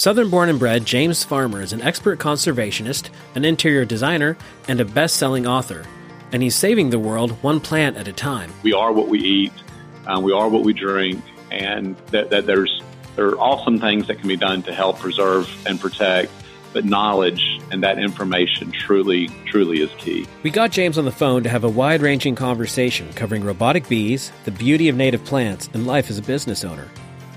Southern born and bred, James Farmer is an expert conservationist, an interior designer, and a best selling author. And he's saving the world one plant at a time. We are what we eat, uh, we are what we drink, and that, that there's there are awesome things that can be done to help preserve and protect but knowledge and that information truly, truly is key. We got James on the phone to have a wide ranging conversation covering robotic bees, the beauty of native plants, and life as a business owner.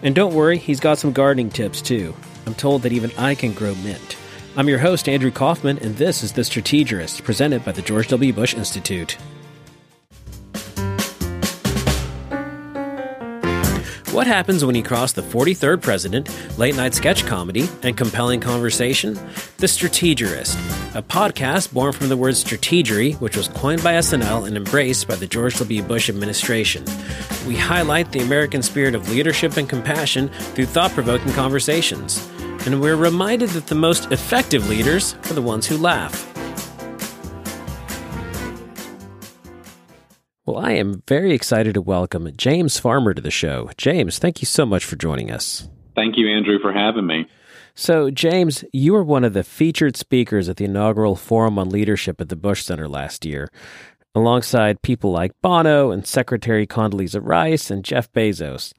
And don't worry, he's got some gardening tips too. I'm told that even I can grow mint. I'm your host, Andrew Kaufman, and this is The Strategist, presented by the George W. Bush Institute. What happens when you cross the 43rd president, late night sketch comedy, and compelling conversation? The Strategist, a podcast born from the word strategery, which was coined by SNL and embraced by the George W. Bush administration. We highlight the American spirit of leadership and compassion through thought provoking conversations. And we're reminded that the most effective leaders are the ones who laugh. Well, I am very excited to welcome James Farmer to the show. James, thank you so much for joining us. Thank you, Andrew, for having me. So, James, you were one of the featured speakers at the inaugural Forum on Leadership at the Bush Center last year, alongside people like Bono and Secretary Condoleezza Rice and Jeff Bezos.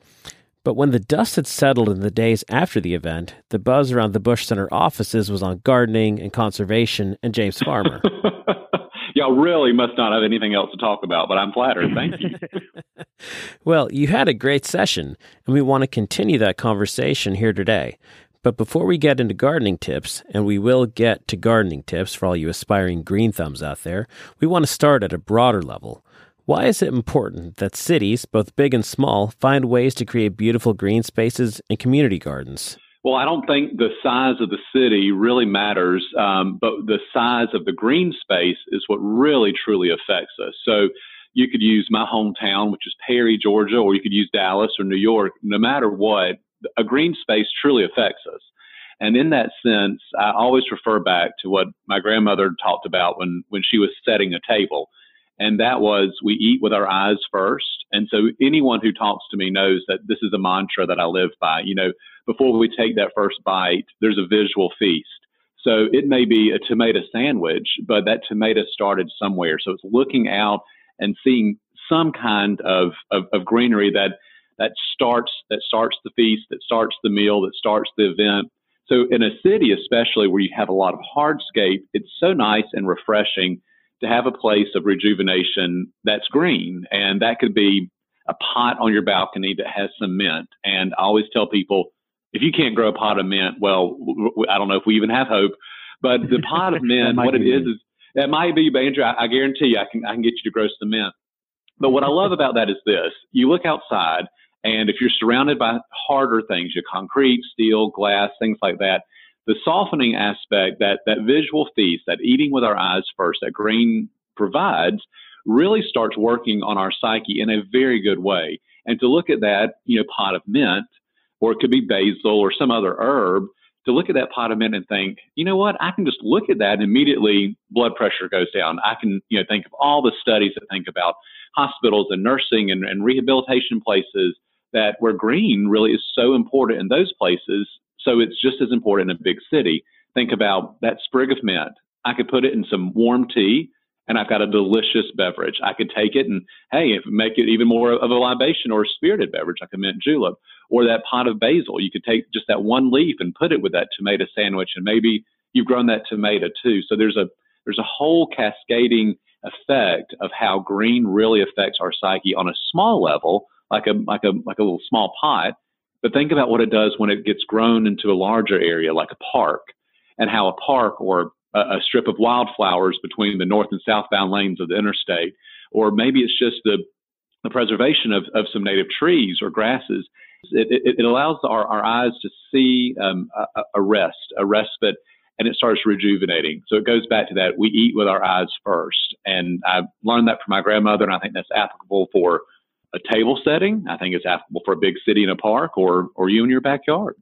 But when the dust had settled in the days after the event, the buzz around the Bush Center offices was on gardening and conservation and James Farmer. y'all really must not have anything else to talk about, but I'm flattered. Thank you. well, you had a great session, and we want to continue that conversation here today. But before we get into gardening tips, and we will get to gardening tips for all you aspiring green thumbs out there, we want to start at a broader level. Why is it important that cities, both big and small, find ways to create beautiful green spaces and community gardens? Well, I don't think the size of the city really matters, um, but the size of the green space is what really truly affects us. So you could use my hometown, which is Perry, Georgia, or you could use Dallas or New York. No matter what, a green space truly affects us. And in that sense, I always refer back to what my grandmother talked about when, when she was setting a table. And that was we eat with our eyes first. And so anyone who talks to me knows that this is a mantra that I live by. You know, before we take that first bite, there's a visual feast. So it may be a tomato sandwich, but that tomato started somewhere. So it's looking out and seeing some kind of, of, of greenery that that starts that starts the feast, that starts the meal, that starts the event. So in a city, especially where you have a lot of hardscape, it's so nice and refreshing to have a place of rejuvenation that's green, and that could be a pot on your balcony that has some mint. And I always tell people if you can't grow a pot of mint, well, I don't know if we even have hope. But the pot of mint, what it is is that might be, but Andrew. I, I guarantee you, I can I can get you to grow some mint. But what I love about that is this: you look outside, and if you're surrounded by harder things, your concrete, steel, glass, things like that, the softening aspect, that that visual feast, that eating with our eyes first, that green provides, really starts working on our psyche in a very good way. And to look at that, you know, pot of mint or it could be basil or some other herb, to look at that pot of mint and think, you know what, I can just look at that and immediately blood pressure goes down. I can, you know, think of all the studies that think about hospitals and nursing and, and rehabilitation places that where green really is so important in those places. So it's just as important in a big city. Think about that sprig of mint. I could put it in some warm tea and I've got a delicious beverage. I could take it and hey, make it even more of a libation or a spirited beverage, like a mint julep, or that pot of basil. You could take just that one leaf and put it with that tomato sandwich, and maybe you've grown that tomato too. So there's a there's a whole cascading effect of how green really affects our psyche on a small level, like a like a like a little small pot. But think about what it does when it gets grown into a larger area, like a park, and how a park or a, strip of wildflowers between the north and southbound lanes of the interstate, or maybe it's just the, the preservation of, of some native trees or grasses. It, it, it allows our, our eyes to see um, a, a rest, a respite, and it starts rejuvenating. So it goes back to that we eat with our eyes first. And I learned that from my grandmother, and I think that's applicable for a table setting. I think it's applicable for a big city in a park or, or you in your backyard.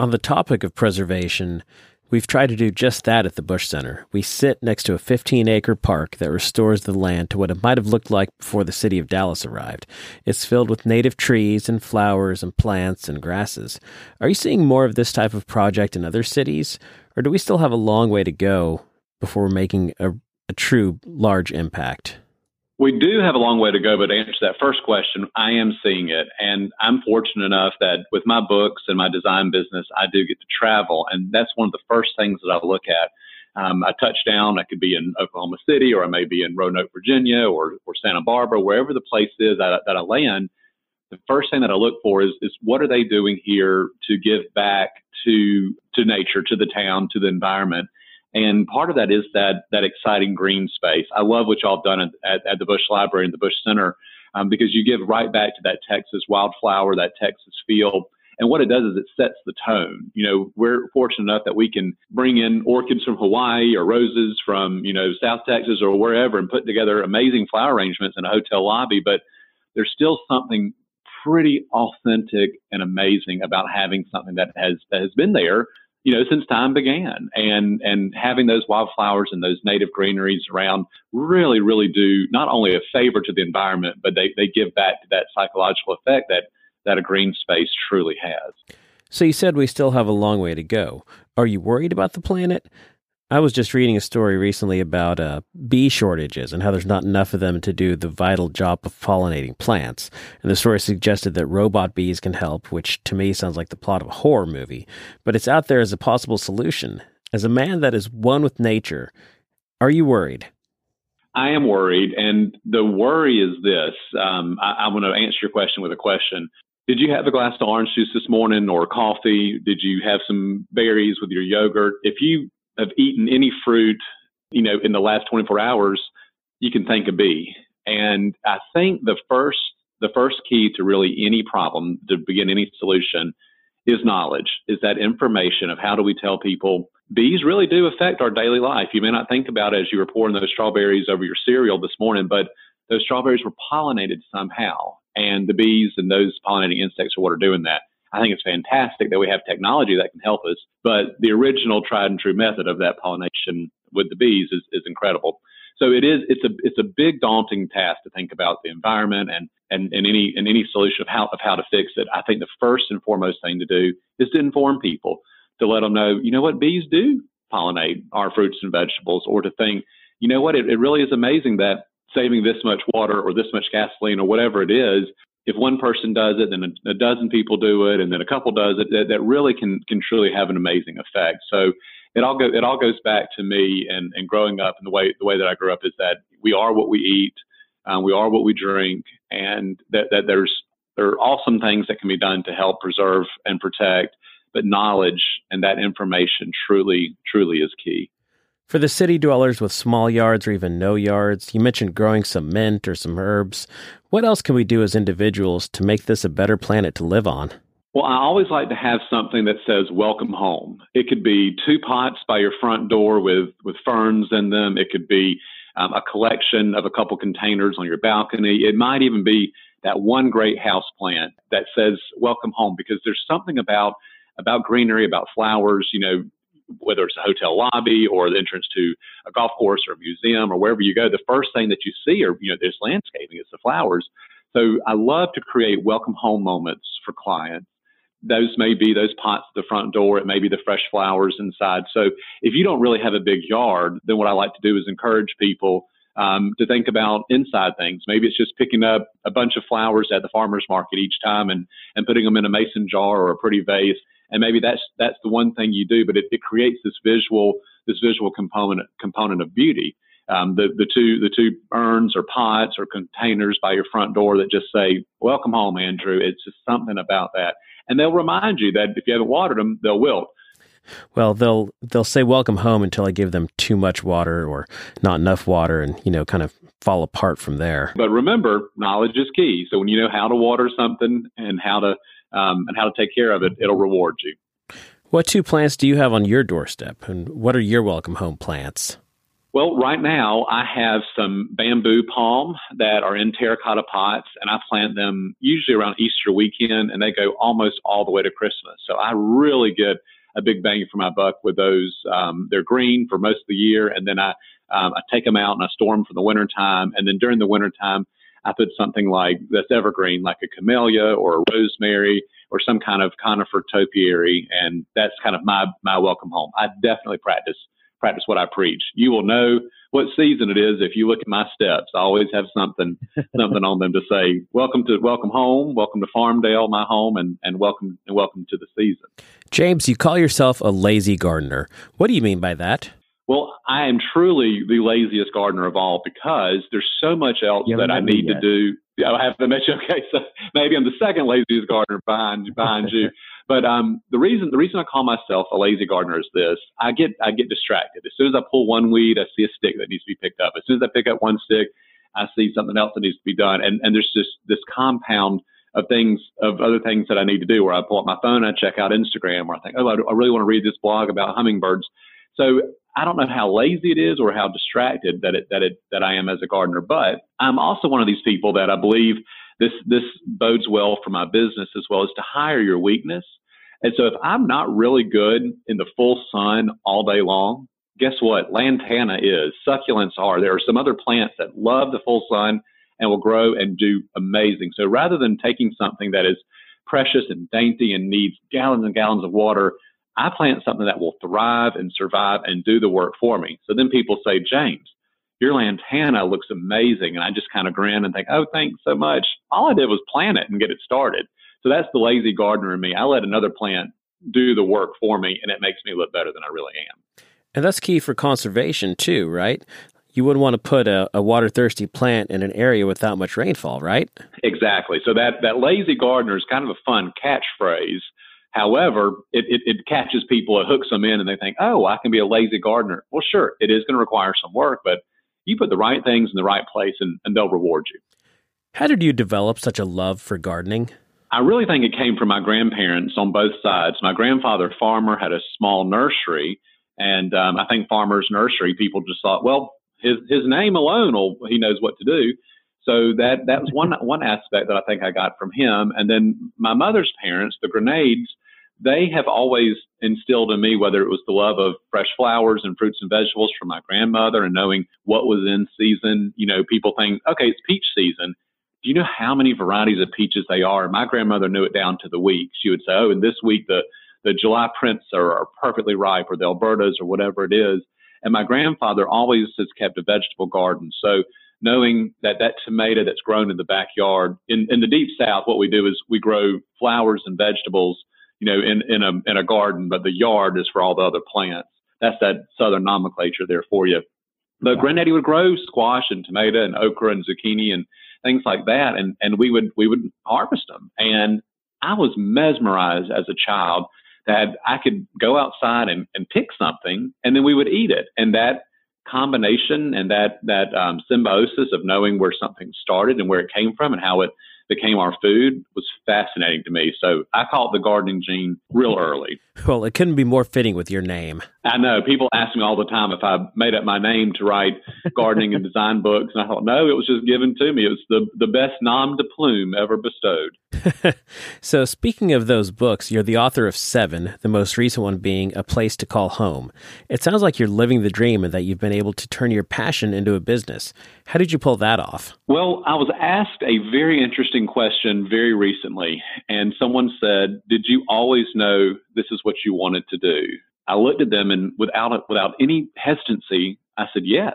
On the topic of preservation, We've tried to do just that at the Bush Center. We sit next to a 15 acre park that restores the land to what it might have looked like before the city of Dallas arrived. It's filled with native trees and flowers and plants and grasses. Are you seeing more of this type of project in other cities, or do we still have a long way to go before making a, a true large impact? We do have a long way to go, but to answer that first question, I am seeing it. And I'm fortunate enough that with my books and my design business, I do get to travel. And that's one of the first things that I look at. Um, I touch down, I could be in Oklahoma City or I may be in Roanoke, Virginia or, or Santa Barbara, wherever the place is that, that I land. The first thing that I look for is, is what are they doing here to give back to, to nature, to the town, to the environment? And part of that is that that exciting green space. I love what y'all have done at, at, the Bush Library and the Bush Center um, because you give right back to that Texas wildflower, that Texas field. And what it does is it sets the tone. You know, we're fortunate enough that we can bring in orchids from Hawaii or roses from, you know, South Texas or wherever and put together amazing flower arrangements in a hotel lobby. But there's still something pretty authentic and amazing about having something that has that has been there you know, since time began. And and having those wildflowers and those native greeneries around really, really do not only a favor to the environment, but they, they give back to that psychological effect that, that a green space truly has. So you said we still have a long way to go. Are you worried about the planet? I was just reading a story recently about uh, bee shortages and how there's not enough of them to do the vital job of pollinating plants. And the story suggested that robot bees can help, which to me sounds like the plot of a horror movie. But it's out there as a possible solution. As a man that is one with nature, are you worried? I am worried. And the worry is this um, I, I'm going to answer your question with a question. Did you have a glass of orange juice this morning or coffee? Did you have some berries with your yogurt? If you have eaten any fruit, you know, in the last 24 hours, you can thank a bee. And I think the first the first key to really any problem to begin any solution is knowledge, is that information of how do we tell people bees really do affect our daily life. You may not think about it as you were pouring those strawberries over your cereal this morning, but those strawberries were pollinated somehow. And the bees and those pollinating insects are what are doing that. I think it's fantastic that we have technology that can help us, but the original tried and true method of that pollination with the bees is, is incredible. So it is it's a it's a big daunting task to think about the environment and and, and any and any solution of how of how to fix it. I think the first and foremost thing to do is to inform people to let them know, you know what, bees do pollinate our fruits and vegetables, or to think, you know what, it, it really is amazing that saving this much water or this much gasoline or whatever it is if one person does it, then a, a, dozen people do it, and then a couple does it, that, that really can can truly have an amazing effect. So it all go it all goes back to me and, and growing up and the way the way that I grew up is that we are what we eat, um, we are what we drink, and that, that there's there are awesome things that can be done to help preserve and protect, but knowledge and that information truly truly is key. For the city dwellers with small yards or even no yards, you mentioned growing some mint or some herbs. What else can we do as individuals to make this a better planet to live on? Well, I always like to have something that says welcome home. It could be two pots by your front door with, with ferns in them. It could be um, a collection of a couple containers on your balcony. It might even be that one great house plant that says welcome home because there's something about about greenery, about flowers, you know, whether it's a hotel lobby or the entrance to a golf course or a museum or wherever you go, the first thing that you see are, you know, this landscaping, it's the flowers. So I love to create welcome home moments for clients. Those may be those pots at the front door. It may be the fresh flowers inside. So if you don't really have a big yard, then what I like to do is encourage people um, to think about inside things. Maybe it's just picking up a bunch of flowers at the farmer's market each time and, and putting them in a mason jar or a pretty vase and maybe that's that's the one thing you do, but it, it creates this visual this visual component component of beauty. Um, the the two the two urns or pots or containers by your front door that just say "Welcome home, Andrew." It's just something about that, and they'll remind you that if you haven't watered them, they'll wilt. Well, they'll they'll say welcome home until I give them too much water or not enough water, and you know, kind of fall apart from there. But remember, knowledge is key. So when you know how to water something and how to um, and how to take care of it, it'll reward you. What two plants do you have on your doorstep, and what are your welcome home plants? Well, right now I have some bamboo palm that are in terracotta pots, and I plant them usually around Easter weekend, and they go almost all the way to Christmas. So I really get a big bang for my buck with those. Um, they're green for most of the year, and then I um, I take them out and I store them for the winter time, and then during the winter time, I put something like that's evergreen, like a camellia or a rosemary or some kind of conifer topiary, and that's kind of my my welcome home. I definitely practice practice what I preach. You will know what season it is if you look at my steps. I always have something something on them to say, "Welcome to welcome home, welcome to Farmdale, my home, and and welcome and welcome to the season." James, you call yourself a lazy gardener. What do you mean by that? Well, I am truly the laziest gardener of all because there's so much else that I need to do. I have to mention, okay, so maybe I'm the second laziest gardener behind behind you. But um, the reason the reason I call myself a lazy gardener is this: I get I get distracted. As soon as I pull one weed, I see a stick that needs to be picked up. As soon as I pick up one stick, I see something else that needs to be done. And and there's just this compound of things of other things that I need to do. Where I pull up my phone, and I check out Instagram, or I think, oh, I, I really want to read this blog about hummingbirds. So I don't know how lazy it is or how distracted that it that it that I am as a gardener, but I'm also one of these people that I believe this this bodes well for my business as well as to hire your weakness. And so if I'm not really good in the full sun all day long, guess what? Lantana is. Succulents are. There are some other plants that love the full sun and will grow and do amazing. So rather than taking something that is precious and dainty and needs gallons and gallons of water I plant something that will thrive and survive and do the work for me. So then people say, James, your lantana looks amazing. And I just kind of grin and think, oh, thanks so much. All I did was plant it and get it started. So that's the lazy gardener in me. I let another plant do the work for me and it makes me look better than I really am. And that's key for conservation too, right? You wouldn't want to put a, a water thirsty plant in an area without much rainfall, right? Exactly. So that, that lazy gardener is kind of a fun catchphrase However, it, it, it, catches people, it hooks them in, and they think, oh, I can be a lazy gardener. Well, sure, it is going to require some work, but you put the right things in the right place and, and they'll reward you. How did you develop such a love for gardening? I really think it came from my grandparents on both sides. My grandfather, farmer, had a small nursery, and um, I think farmers' nursery people just thought, well, his his name alone, will, he knows what to do. So that that was one one aspect that I think I got from him. And then my mother's parents, the Grenades, they have always instilled in me, whether it was the love of fresh flowers and fruits and vegetables from my grandmother and knowing what was in season. You know, people think, okay, it's peach season. Do you know how many varieties of peaches they are? My grandmother knew it down to the week. She would say, oh, and this week the, the July Prince are, are perfectly ripe or the Elbertas or whatever it is. And my grandfather always has kept a vegetable garden. So knowing that that tomato that's grown in the backyard in, in the deep south, what we do is we grow flowers and vegetables you know, in, in a in a garden, but the yard is for all the other plants. That's that southern nomenclature there for you. But Granddaddy would grow squash and tomato and okra and zucchini and things like that, and and we would we would harvest them. And I was mesmerized as a child that I could go outside and, and pick something, and then we would eat it. And that combination and that that um, symbiosis of knowing where something started and where it came from and how it became our food was fascinating to me. So I caught the gardening gene real early. Well, it couldn't be more fitting with your name. I know. People ask me all the time if I made up my name to write gardening and design books. And I thought, no, it was just given to me. It was the, the best nom de plume ever bestowed. so, speaking of those books, you're the author of seven, the most recent one being A Place to Call Home. It sounds like you're living the dream and that you've been able to turn your passion into a business. How did you pull that off? Well, I was asked a very interesting question very recently, and someone said, Did you always know this is what you wanted to do? I looked at them and without without any hesitancy, I said yes.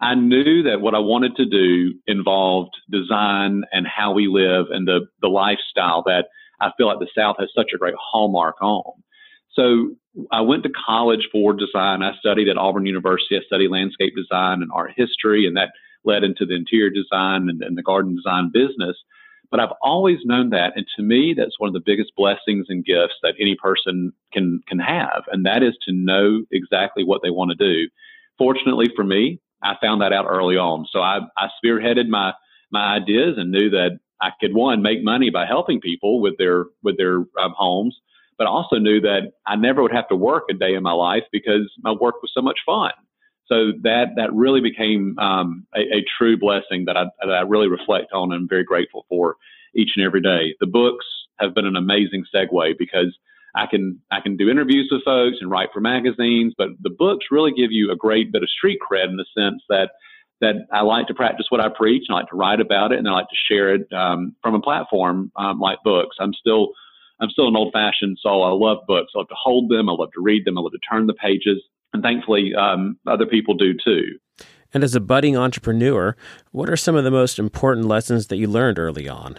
I knew that what I wanted to do involved design and how we live and the the lifestyle that I feel like the South has such a great hallmark on. So I went to college for design. I studied at Auburn University. I studied landscape design and art history, and that led into the interior design and, and the garden design business. But I've always known that, and to me, that's one of the biggest blessings and gifts that any person can can have, and that is to know exactly what they want to do. Fortunately for me, I found that out early on, so I, I spearheaded my my ideas and knew that I could one make money by helping people with their with their um, homes, but also knew that I never would have to work a day in my life because my work was so much fun. So that that really became um, a, a, true blessing that I, that I really reflect on and I'm very grateful for each and every day. The books have been an amazing segue because I can I can do interviews with folks and write for magazines, but the books really give you a great bit of street cred in the sense that that I like to practice what I preach, and I like to write about it, and I like to share it um, from a platform um, like books. I'm still I'm still an old fashioned soul. I love books. I love to hold them. I love to read them. I love to turn the pages, and thankfully, um, other people do too. And as a budding entrepreneur, what are some of the most important lessons that you learned early on?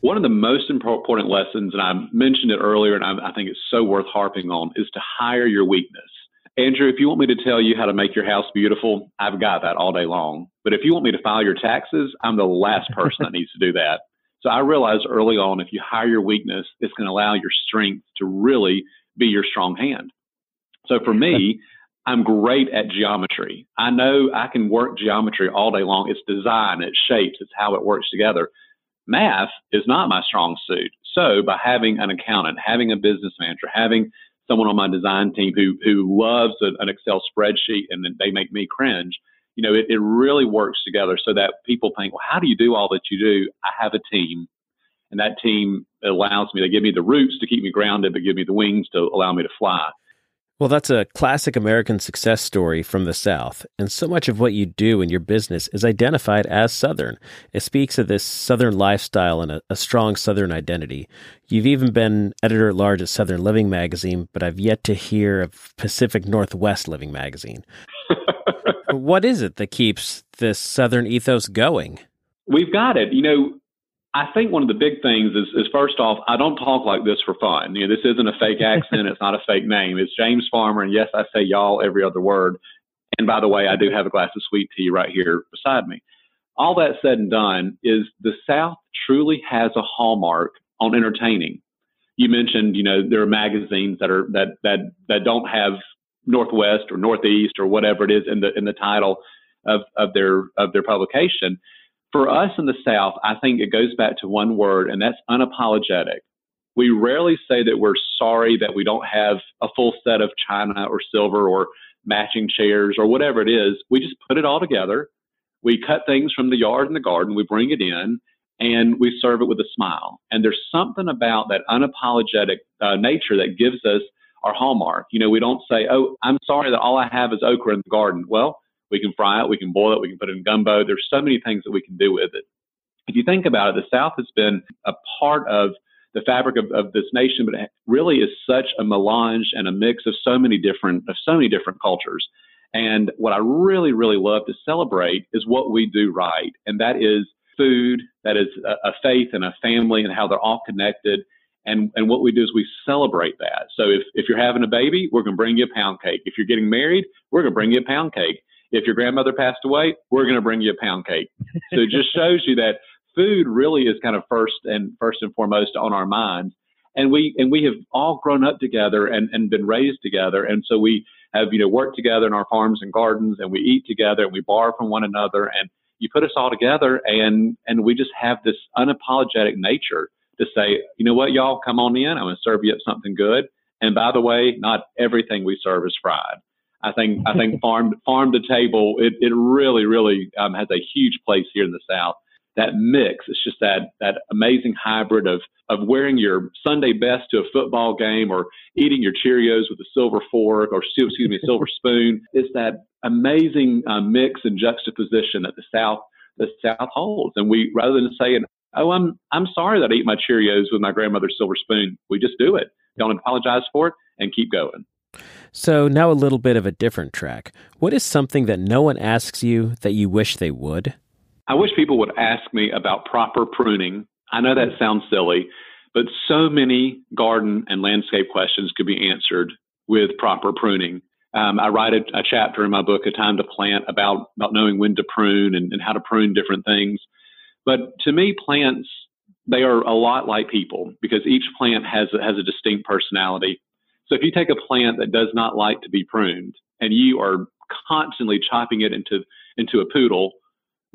One of the most important lessons, and I mentioned it earlier, and I, I think it's so worth harping on, is to hire your weakness. Andrew, if you want me to tell you how to make your house beautiful, I've got that all day long. But if you want me to file your taxes, I'm the last person that needs to do that. So I realized early on, if you hire your weakness, it's going to allow your strength to really be your strong hand. So for me, I'm great at geometry. I know I can work geometry all day long. It's design, it's shapes, it's how it works together. Math is not my strong suit. So by having an accountant, having a business manager, having someone on my design team who who loves an Excel spreadsheet and then they make me cringe, you know, it, it really works together so that people think, well, how do you do all that you do? I have a team, and that team allows me. to give me the roots to keep me grounded, but give me the wings to allow me to fly. Well, that's a classic American success story from the South, and so much of what you do in your business is identified as Southern. It speaks of this Southern lifestyle and a, a strong Southern identity. You've even been editor at large at Southern Living magazine, but I've yet to hear of Pacific Northwest Living magazine. what is it that keeps this Southern ethos going? We've got it. You know, I think one of the big things is, is first off, I don't talk like this for fun. You know, this isn't a fake accent. it's not a fake name. It's James Farmer. And yes, I say y'all every other word. And by the way, I do have a glass of sweet tea right here beside me. All that said and done is the South truly has a hallmark on entertaining. You mentioned, you know, there are magazines that are that that that don't have Northwest or Northeast or whatever it is in the in the title of of their of their publication. For us in the South, I think it goes back to one word, and that's unapologetic. We rarely say that we're sorry that we don't have a full set of china or silver or matching chairs or whatever it is. We just put it all together. We cut things from the yard and the garden, we bring it in, and we serve it with a smile. And there's something about that unapologetic uh, nature that gives us our hallmark. You know, we don't say, "Oh, I'm sorry that all I have is okra in the garden." Well, we can fry it, we can boil it, we can put it in gumbo. There's so many things that we can do with it. If you think about it, the South has been a part of the fabric of, of this nation, but it really is such a melange and a mix of so many different of so many different cultures. And what I really, really love to celebrate is what we do right, and that is food, that is a, a faith and a family, and how they're all connected. And, and what we do is we celebrate that. So if, if you're having a baby, we're going to bring you a pound cake. If you're getting married, we're going to bring you a pound cake if your grandmother passed away, we're going to bring you a pound cake. so it just shows you that food really is kind of first and first and foremost on our minds. And we and we have all grown up together and, and been raised together. And so we have, you know, worked together in our farms and gardens and we eat together and we borrow from one another and you put us all together and and we just have this unapologetic nature to say, you know what, y'all come on in, I'm gonna serve you up something good. And by the way, not everything we serve is fried. I think I think farm farm to table it, it really really um, has a huge place here in the South. That mix, it's just that that amazing hybrid of of wearing your Sunday best to a football game or eating your Cheerios with a silver fork or excuse me a silver spoon. It's that amazing uh, mix and juxtaposition that the South the South holds. And we rather than saying, "Oh, I'm I'm sorry that I eat my Cheerios with my grandmother's silver spoon," we just do it. Don't apologize for it and keep going. So, now a little bit of a different track. What is something that no one asks you that you wish they would? I wish people would ask me about proper pruning. I know that sounds silly, but so many garden and landscape questions could be answered with proper pruning. Um, I write a, a, chapter in my book, A Time to Plant, about, about knowing when to prune and, and how to prune different things. But to me, plants, they are a lot like people because each plant has has a distinct personality. So if you take a plant that does not like to be pruned and you are constantly chopping it into into a poodle,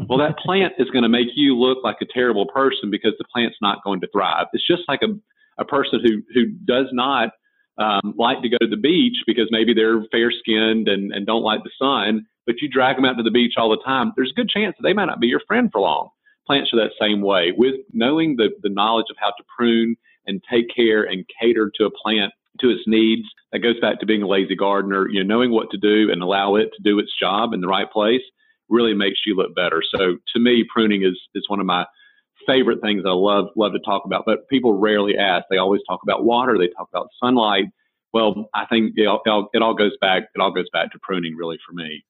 well, that plant is going to make you look like a terrible person because the plant's not going to thrive. It's just like a, a person who, who does not um, like to go to the beach because maybe they're fair skinned and, and don't like the sun, but you drag them out to the beach all the time. There's a good chance that they might not be your friend for long. Plants are that same way. With knowing the, the knowledge of how to prune and take care and cater to a plant to its needs. That goes back to being a lazy gardener, you know, knowing what to do and allow it to do its job in the right place really makes you look better. So to me, pruning is, is one of my favorite things I love, love to talk about, but people rarely ask. They always talk about water. They talk about sunlight. Well, I think it all, it all goes back, it all goes back to pruning really for me.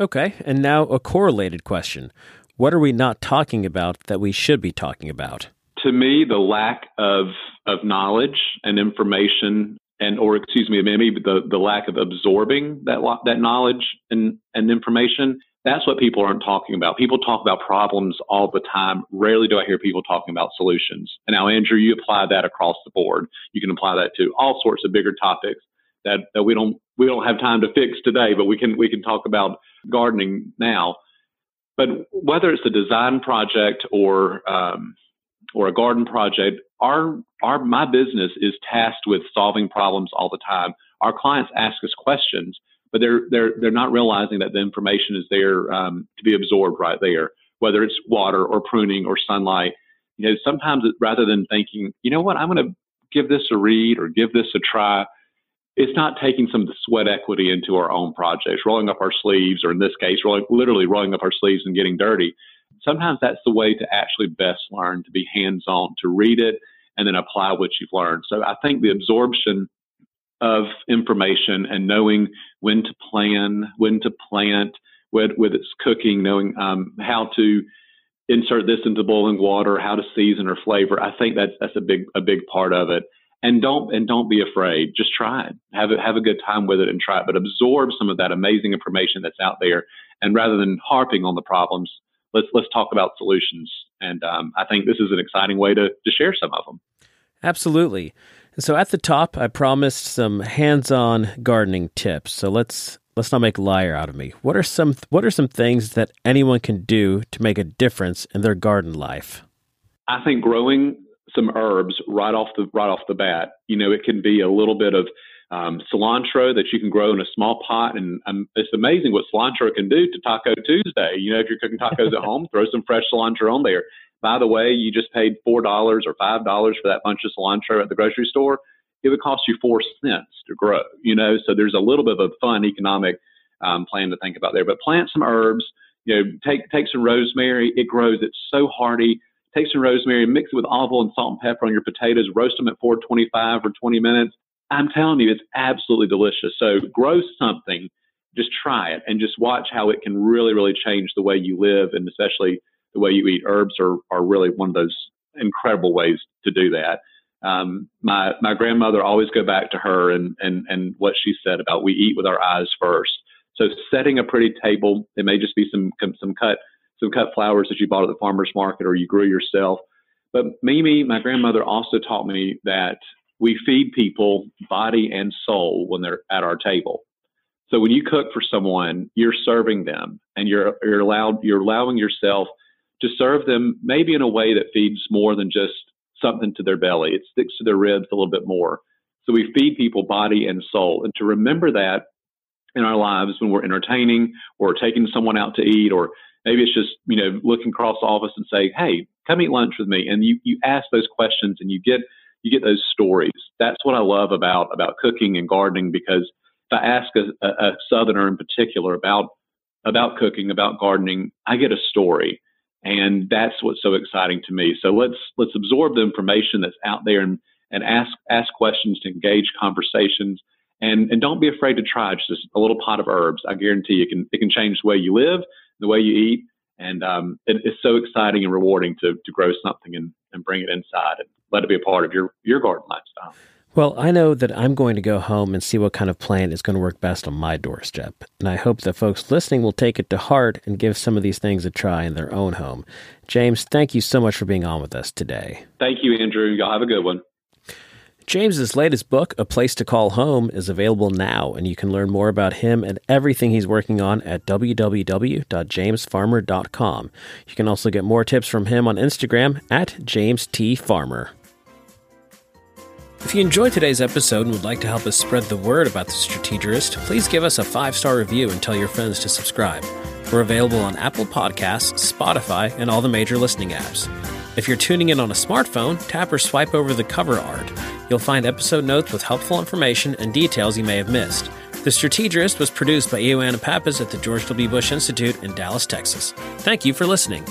Okay. And now a correlated question. What are we not talking about that we should be talking about? To me, the lack of, of knowledge and information and or excuse me, maybe the, the lack of absorbing that that knowledge and, and information. That's what people aren't talking about. People talk about problems all the time. Rarely do I hear people talking about solutions. And now, Andrew, you apply that across the board. You can apply that to all sorts of bigger topics that, that we don't we don't have time to fix today, but we can we can talk about gardening now. But whether it's a design project or um, or a garden project, our our my business is tasked with solving problems all the time. Our clients ask us questions, but they're they're they're not realizing that the information is there um, to be absorbed right there, whether it's water or pruning or sunlight. You know, sometimes rather than thinking, you know what, I'm going to give this a read or give this a try, it's not taking some of the sweat equity into our own projects, rolling up our sleeves, or in this case, rolling, literally rolling up our sleeves and getting dirty. Sometimes that's the way to actually best learn, to be hands on, to read it and then apply what you've learned. So I think the absorption of information and knowing when to plan, when to plant, with, its cooking, knowing um, how to insert this into boiling water, how to season or flavor. I think that's that's a big a big part of it and don't and don't be afraid. Just try it. Have it have a good time with it and try it. But absorb some of that amazing information that's out there. And rather than harping on the problems, let's let's talk about solutions. And um, I think this is an exciting way to to share some of them. Absolutely. And so at the top, I promised some hands-on gardening tips. So let's let's not make a liar out of me. What are some what are some things that anyone can do to make a difference in their garden life? I think growing some herbs right off the right off the bat. You know, it can be a little bit of um, cilantro that you can grow in a small pot, and um, it's amazing what cilantro can do to Taco Tuesday. You know, if you're cooking tacos at home, throw some fresh cilantro on there. By the way, you just paid four dollars or five dollars for that bunch of cilantro at the grocery store. It would cost you four cents to grow. You know, so there's a little bit of a fun economic um, plan to think about there. But plant some herbs. You know, take take some rosemary. It grows. It's so hardy take some rosemary, mix it with olive oil and salt and pepper on your potatoes, roast them at 425 for 20 minutes. I'm telling you, it's absolutely delicious. So grow something, just try it and just watch how it can really, really change the way you live and especially the way you eat. Herbs are, are really one of those incredible ways to do that. Um, my, my grandmother always go back to her and, and, and what she said about we eat with our eyes first. So setting a pretty table, it may just be some, some cut some cut flowers that you bought at the farmer's market or you grew yourself. But Mimi, my grandmother, also taught me that we feed people body and soul when they're at our table. So when you cook for someone, you're serving them and you're, you're allowed, you're allowing yourself to serve them maybe in a way that feeds more than just something to their belly. It sticks to their ribs a little bit more. So we feed people body and soul. And to remember that in our lives when we're entertaining or taking someone out to eat or Maybe it's just, you know, looking across the office and say, hey, come eat lunch with me. And you, you ask those questions and you get, you get those stories. That's what I love about, about cooking and gardening because if I ask a, a, Southerner in particular about, about cooking, about gardening, I get a story. And that's what's so exciting to me. So let's, let's absorb the information that's out there and, and ask, ask questions to engage conversations. And, and don't be afraid to try just a little pot of herbs. I guarantee you can, it can change the way you live the way you eat. And um, it, it's so exciting and rewarding to, to grow something and, and bring it inside and let it be a part of your, your garden lifestyle. Well, I know that I'm going to go home and see what kind of plant is going to work best on my doorstep. And I hope that folks listening will take it to heart and give some of these things a try in their own home. James, thank you so much for being on with us today. Thank you, Andrew. Y'all have a good one. James's latest book, A Place to Call Home, is available now, and you can learn more about him and everything he's working on at www.jamesfarmer.com. You can also get more tips from him on Instagram at James T. Farmer. If you enjoyed today's episode and would like to help us spread the word about the Strategist, please give us a five star review and tell your friends to subscribe. We're available on Apple Podcasts, Spotify, and all the major listening apps. If you're tuning in on a smartphone, tap or swipe over the cover art. You'll find episode notes with helpful information and details you may have missed. The Strategist was produced by Ioana Pappas at the George W. Bush Institute in Dallas, Texas. Thank you for listening.